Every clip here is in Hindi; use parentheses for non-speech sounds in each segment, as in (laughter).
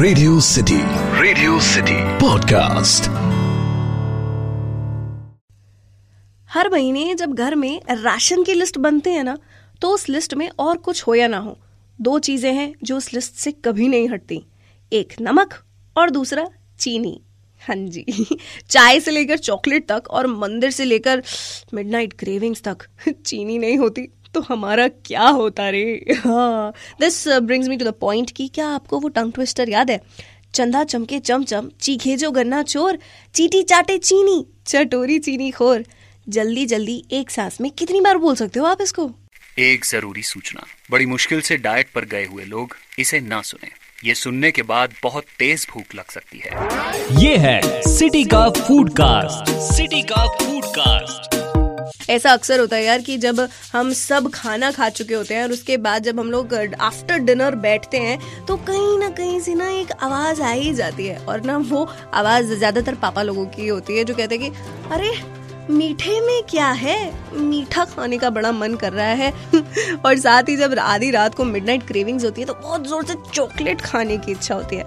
Radio city radio city podcast हर महीने जब घर में राशन की लिस्ट बनते हैं ना तो उस लिस्ट में और कुछ हो या ना हो, दो चीज़ें हैं जो उस लिस्ट से कभी नहीं हटती। एक, नमक और दूसरा, चीनी। हाँ जी। (laughs) चाय से लेकर चॉकलेट तक और मंदिर से लेकर मिडनाइट क्रेविंग्स तक, (laughs) चीनी नहीं होती। तो हमारा क्या होता रे? हाँ this brings me to the point कि क्या आपको वो टंग ट्विस्टर याद है? चंदा चमके चमचम चीखे जो गन्ना चोर चीटी चाटे चीनी चटोरी चीनी खोर। जल्दी जल्दी एक सांस में कितनी बार बोल सकते हो आप इसको? एक ज़रूरी सूचना। बड़ी मुश्किल से डाइट पर गए हुए लोग इसे ना सुने। ये सुनने के बाद बहुत तेज भूख लग सकती है। ये है सिटी का फ़ूड कास्ट सिटी का फ़ूड कास्ट ऐसा अक्सर होता है यार कि जब हम सब खाना खा चुके होते हैं और उसके बाद जब हम लोग आफ्टर डिनर बैठते हैं तो कहीं ना कहीं से ना एक आवाज़ आ ही जाती है। और ना वो आवाज़ ज़्यादातर पापा लोगों की होती है, जो कहते हैं कि, अरे, मीठे में क्या है? मीठा खाने का बड़ा मन कर रहा है। (laughs) और साथ ही जब आधी रात को मिडनाइट क्रेविंग्स होती है तो बहुत ज़ोर से चॉकलेट खाने की इच्छा होती है।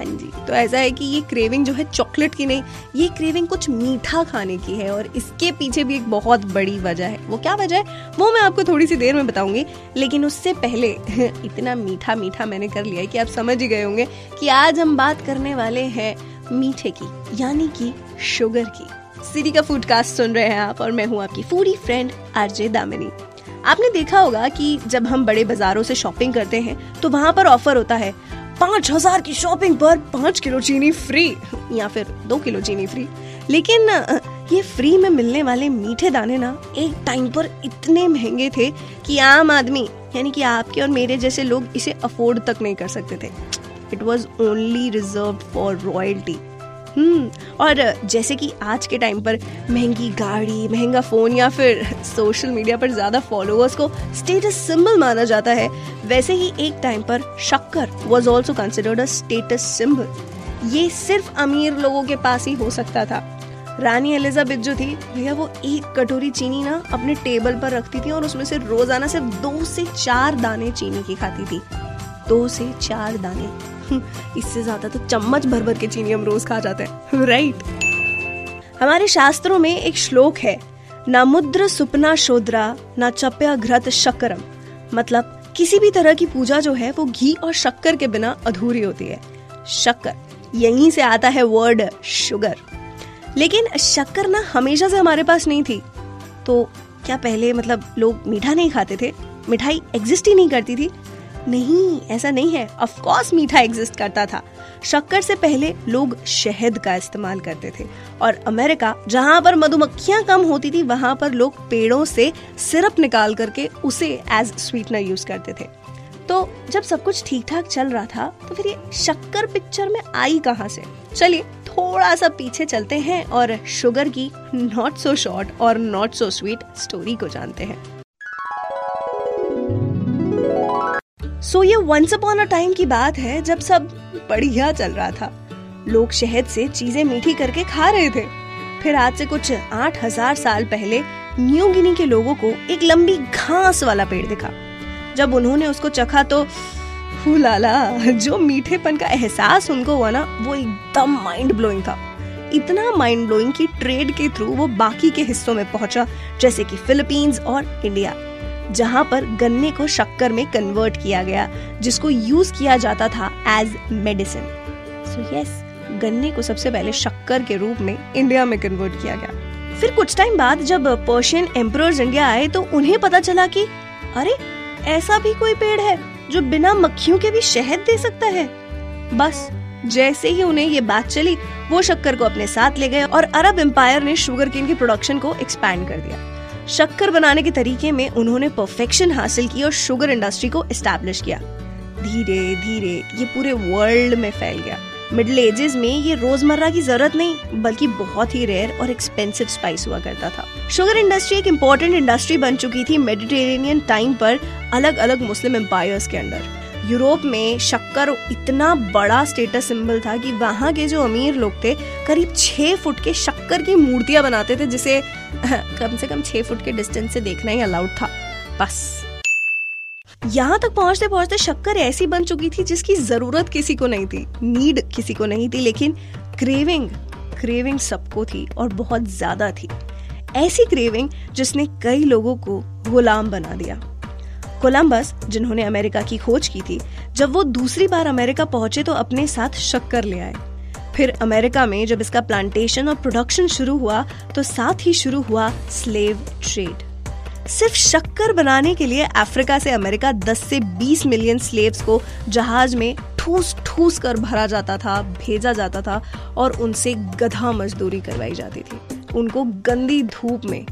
हाँ जी तो ऐसा है कि ये क्रेविंग जो है चॉकलेट की नहीं, ये क्रेविंग कुछ मीठा खाने की है और इसके पीछे भी एक बहुत बड़ी वजह है। वो क्या वजह है? वो मैं आपको थोड़ी सी देर में बताऊँगी, लेकिन उससे पहले (laughs) इतना मीठा मीठा मैंने कर लिया है कि आप समझ ही गए होंगे कि आज हम बात करने वाले हैं मीठे की, यानी कि शुगर की। सिटी का फ़ूड कास्ट सुन रहे हैं आप और मैं हूँ आपकी फूडी फ्रेंड आरजे दामिनी आपने देखा होगा कि जब हम बड़े बाजारों से शॉपिंग करते हैं तो वहाँ पर ऑफ़र होता है पाँच हज़ार की शॉपिंग पर पाँच किलो चीनी फ्री, या फिर दो किलो चीनी फ्री। लेकिन ये फ्री में मिलने वाले मीठे दाने ना, एक टाइम पर इतने महँगे थे कि आम आदमी, यानी कि आपके और मेरे जैसे लोग इसे अफोर्ड तक नहीं कर सकते थे। It was only reserved for royalty और जैसे कि आज के टाइम पर महँगी गाड़ी, महँगा फ़ोन या फिर सोशल मीडिया पर ज़्यादा फॉलोअर्स को स्टेटस सिंबल माना जाता है, वैसे ही एक टाइम पर शक्कर was also considered a status symbol ये सिर्फ़ अमीर लोगों के पास ही हो सकता था। रानी एलिजाबेथ जो थी, भैया वो एक कटोरी चीनी ना अपने टेबल पर रखती थी और उसमें से रोज़ाना सिर्फ़ दो से चार दाने चीनी की खाती थी। दो से चार दाने। (laughs) इससे ज़्यादा तो चम्मच भर भर के चीनी हम रोज खा जाते हैं। राइट हमारे शास्त्रों में एक श्लोक है, ना मुद्र सुपना शोद्रा, ना चप्या घृत शक्करम मतलब किसी भी तरह की पूजा जो है, वो घी और शक्कर के बिना अधूरी होती है। शक्कर, यहीं से आता है वर्ड शुगर लेकिन शक्कर ना हमेशा से हमारे पास नहीं थी। तो क्या पहले मतलब लोग मीठा नहीं खाते थे? मिठाई एग्जिस्ट ही नहीं करती थी। नहीं, ऐसा नहीं है। ऑफ़ कोर्स मीठा एग्जिस्ट करता था। शक्कर से पहले लोग शहद का इस्तेमाल करते थे। और अमेरिका, जहाँ पर मधुमक्खियाँ कम होती थी, वहाँ पर लोग पेड़ों से सिरप निकाल करके उसे एज स्वीटनर यूज़ करते थे। तो जब सब कुछ ठीक ठाक चल रहा था तो फिर ये शक्कर पिक्चर में आई कहाँ से? चलिए थोड़ा सा पीछे चलते हैं और शुगर की नॉट सो शॉर्ट और नॉट सो स्वीट स्टोरी को जानते हैं। सो ये वंस अपॉन अ टाइम की बात है जब सब बढ़िया चल रहा था। लोग शहद से चीज़ें मीठी करके खा रहे थे। फिर आज से कुछ आठ हज़ार साल पहले न्यू गिनी के लोगों को एक लंबी घास वाला पेड़ दिखा। जब उन्होंने उसको चखा तो लाला, जो मीठेपन का एहसास उनको हुआ ना, वो एकदम माइंड ब्लोइंग था। इतना माइंड ब्लोइंग कि ट्रेड के थ्रू वो बाकी के हिस्सों में पहुँचा, जैसे कि फिलीपींस और इंडिया जहाँ पर गन्ने को शक्कर में कन्वर्ट किया गया, जिसको यूज़ किया जाता था एज मेडिसिन सो यस गन्ने को सबसे पहले शक्कर के रूप में इंडिया में कन्वर्ट किया गया. फिर कुछ टाइम बाद जब पर्शियन एम्पर इंडिया आए तो उन्हें पता चला कि, अरे, ऐसा भी कोई पेड़ है जो बिना मक्खियों के भी शहद दे सकता है? बस, जैसे ही उन्हें ये बात चली, वो शक्कर को अपने साथ ले गए और अरब एम्पायर ने शुगर केन की प्रोडक्शन को एक्सपैंड कर दिया। शक्कर बनाने के तरीके में उन्होंने परफेक्शन हासिल की और शुगर इंडस्ट्री को एस्टेब्लिश किया। धीरे धीरे ये पूरे वर्ल्ड में फैल गया। मिडिल एजेस में ये रोज़मर्रा की ज़रूरत नहीं, बल्कि बहुत ही रेयर और एक्सपेंसिव स्पाइस हुआ करता था। शुगर इंडस्ट्री एक इम्पोर्टेंट इंडस्ट्री बन चुकी थी मेडिटेरेनियन टाइम पर अलग अलग मुस्लिम एम्पायर्स के अंदर। यूरोप में शक्कर इतना बड़ा स्टेटस सिंबल था कि वहाँ के जो अमीर लोग थे, करीब छह फुट के शक्कर की मूर्तियाँ बनाते थे, जिसे, (laughs) कम से कम छह फुट के डिस्टेंस से देखना ही अलाउड था। बस। यहाँ तक पहुँचते पहुँचते शक्कर ऐसी बन चुकी थी, जिसकी ज़रूरत किसी को नहीं थी नीड किसी को नहीं थी, लेकिन क्रेविंग क्रेविंग सबको थी और बहुत ज़्यादा थी। ऐसी क्रेविंग जिसने कई लोगों को गुलाम बना दिया। कोलंबस, जिन्होंने अमेरिका की खोज की थी, जब वो दूसरी बार अमेरिका पहुँचे तो अपने साथ शक्कर ले आए। फिर अमेरिका में जब इसका प्लांटेशन और प्रोडक्शन शुरू हुआ तो साथ ही शुरू हुआ स्लेव ट्रेड सिर्फ़ शक्कर बनाने के लिए अफ्रीका से अमेरिका 10 से 20 मिलियन स्लेव्स को जहाज़ में ठूस ठूस कर भरा जाता था, भेजा जाता था, और उनसे गधा मजदूरी करवाई जाती थी। उनको गंदी धूप में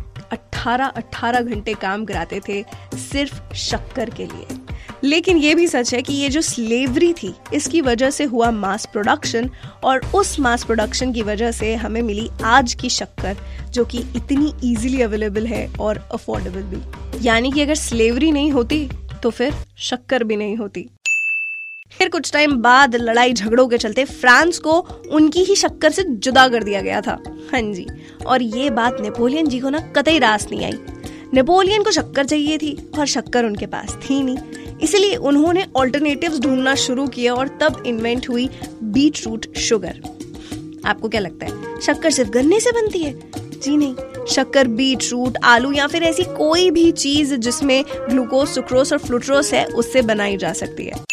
18-18 घंटे काम कराते थे सिर्फ़ शक्कर के लिए। लेकिन ये भी सच है कि ये जो स्लेवरी थी, इसकी वजह से हुआ मास प्रोडक्शन और उस मास प्रोडक्शन की वजह से हमें मिली आज की शक्कर, जो कि इतनी इजीली अवेलेबल है और अफोर्डेबल भी। यानी कि अगर स्लेवरी नहीं होती तो फिर शक्कर भी नहीं होती। फिर कुछ टाइम बाद लड़ाई झगड़ों के चलते फ्रांस को उनकी ही शक्कर से जुदा कर दिया गया था। हाँ जी। और ये बात नेपोलियन जी को ना कतई रास नहीं आई। नेपोलियन को शक्कर चाहिए थी और शक्कर उनके पास थी नहीं। इसलिए उन्होंने ऑल्टरनेटिव्स ढूंढना शुरू किया और तब इन्वेंट हुई बीट रूट शुगर आपको क्या लगता है, शक्कर सिर्फ़ गन्ने से बनती है? जी नहीं, शक्कर बीट रूट आलू या फिर ऐसी कोई भी चीज़ जिसमें ग्लूकोज सुक्रोस और फ्लूट्रोस है, उससे बनाई जा सकती है।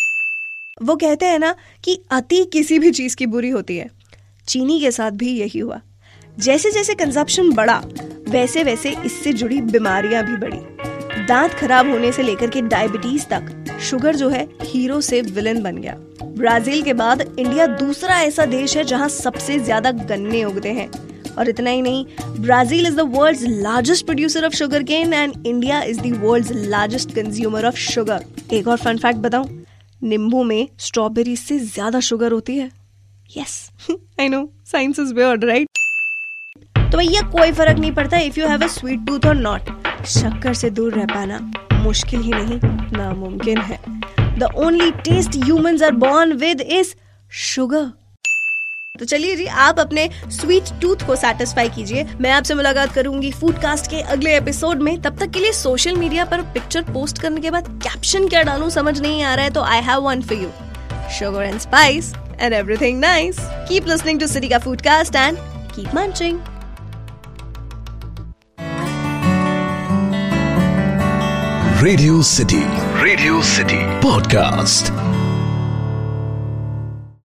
वो कहते हैं ना कि अति किसी भी चीज़ की बुरी होती है। चीनी के साथ भी यही हुआ। जैसे जैसे कंजप्शन बढ़ा वैसे वैसे इससे जुड़ी बीमारियाँ भी बढ़ी। दांत खराब होने से लेकर के डायबिटीज़ तक शुगर जो है, हीरो से विलन बन गया। ब्राज़ील के बाद इंडिया दूसरा ऐसा देश है जहाँ सबसे ज़्यादा गन्ने उगते हैं। और इतना ही नहीं, Brazil is the world largest producer of sugar cane and India is the largest consumer of sugar एक और फन फैक्ट बताऊँ, नींबू में स्ट्रॉबेरी से ज़्यादा शुगर होती है। Yes I know science is weird right तो भैया, कोई फ़र्क नहीं पड़ता if you have a sweet tooth और नॉट शक्कर से दूर रह पाना मुश्किल ही नहीं, नामुमकिन है। The only taste humans are born with is sugar तो चलिए जी, आप अपने स्वीट टूथ को सेटिस्फाई कीजिए। मैं आपसे मुलाकात करूँगी फूडकास्ट के अगले एपिसोड में। तब तक के लिए सोशल मीडिया पर पिक्चर पोस्ट करने के बाद कैप्शन क्या डालूं, समझ नहीं आ रहा है तो I have one for you sugar and spice and everything nice keep listening to City का foodcast and keep munching Radio City Radio City podcast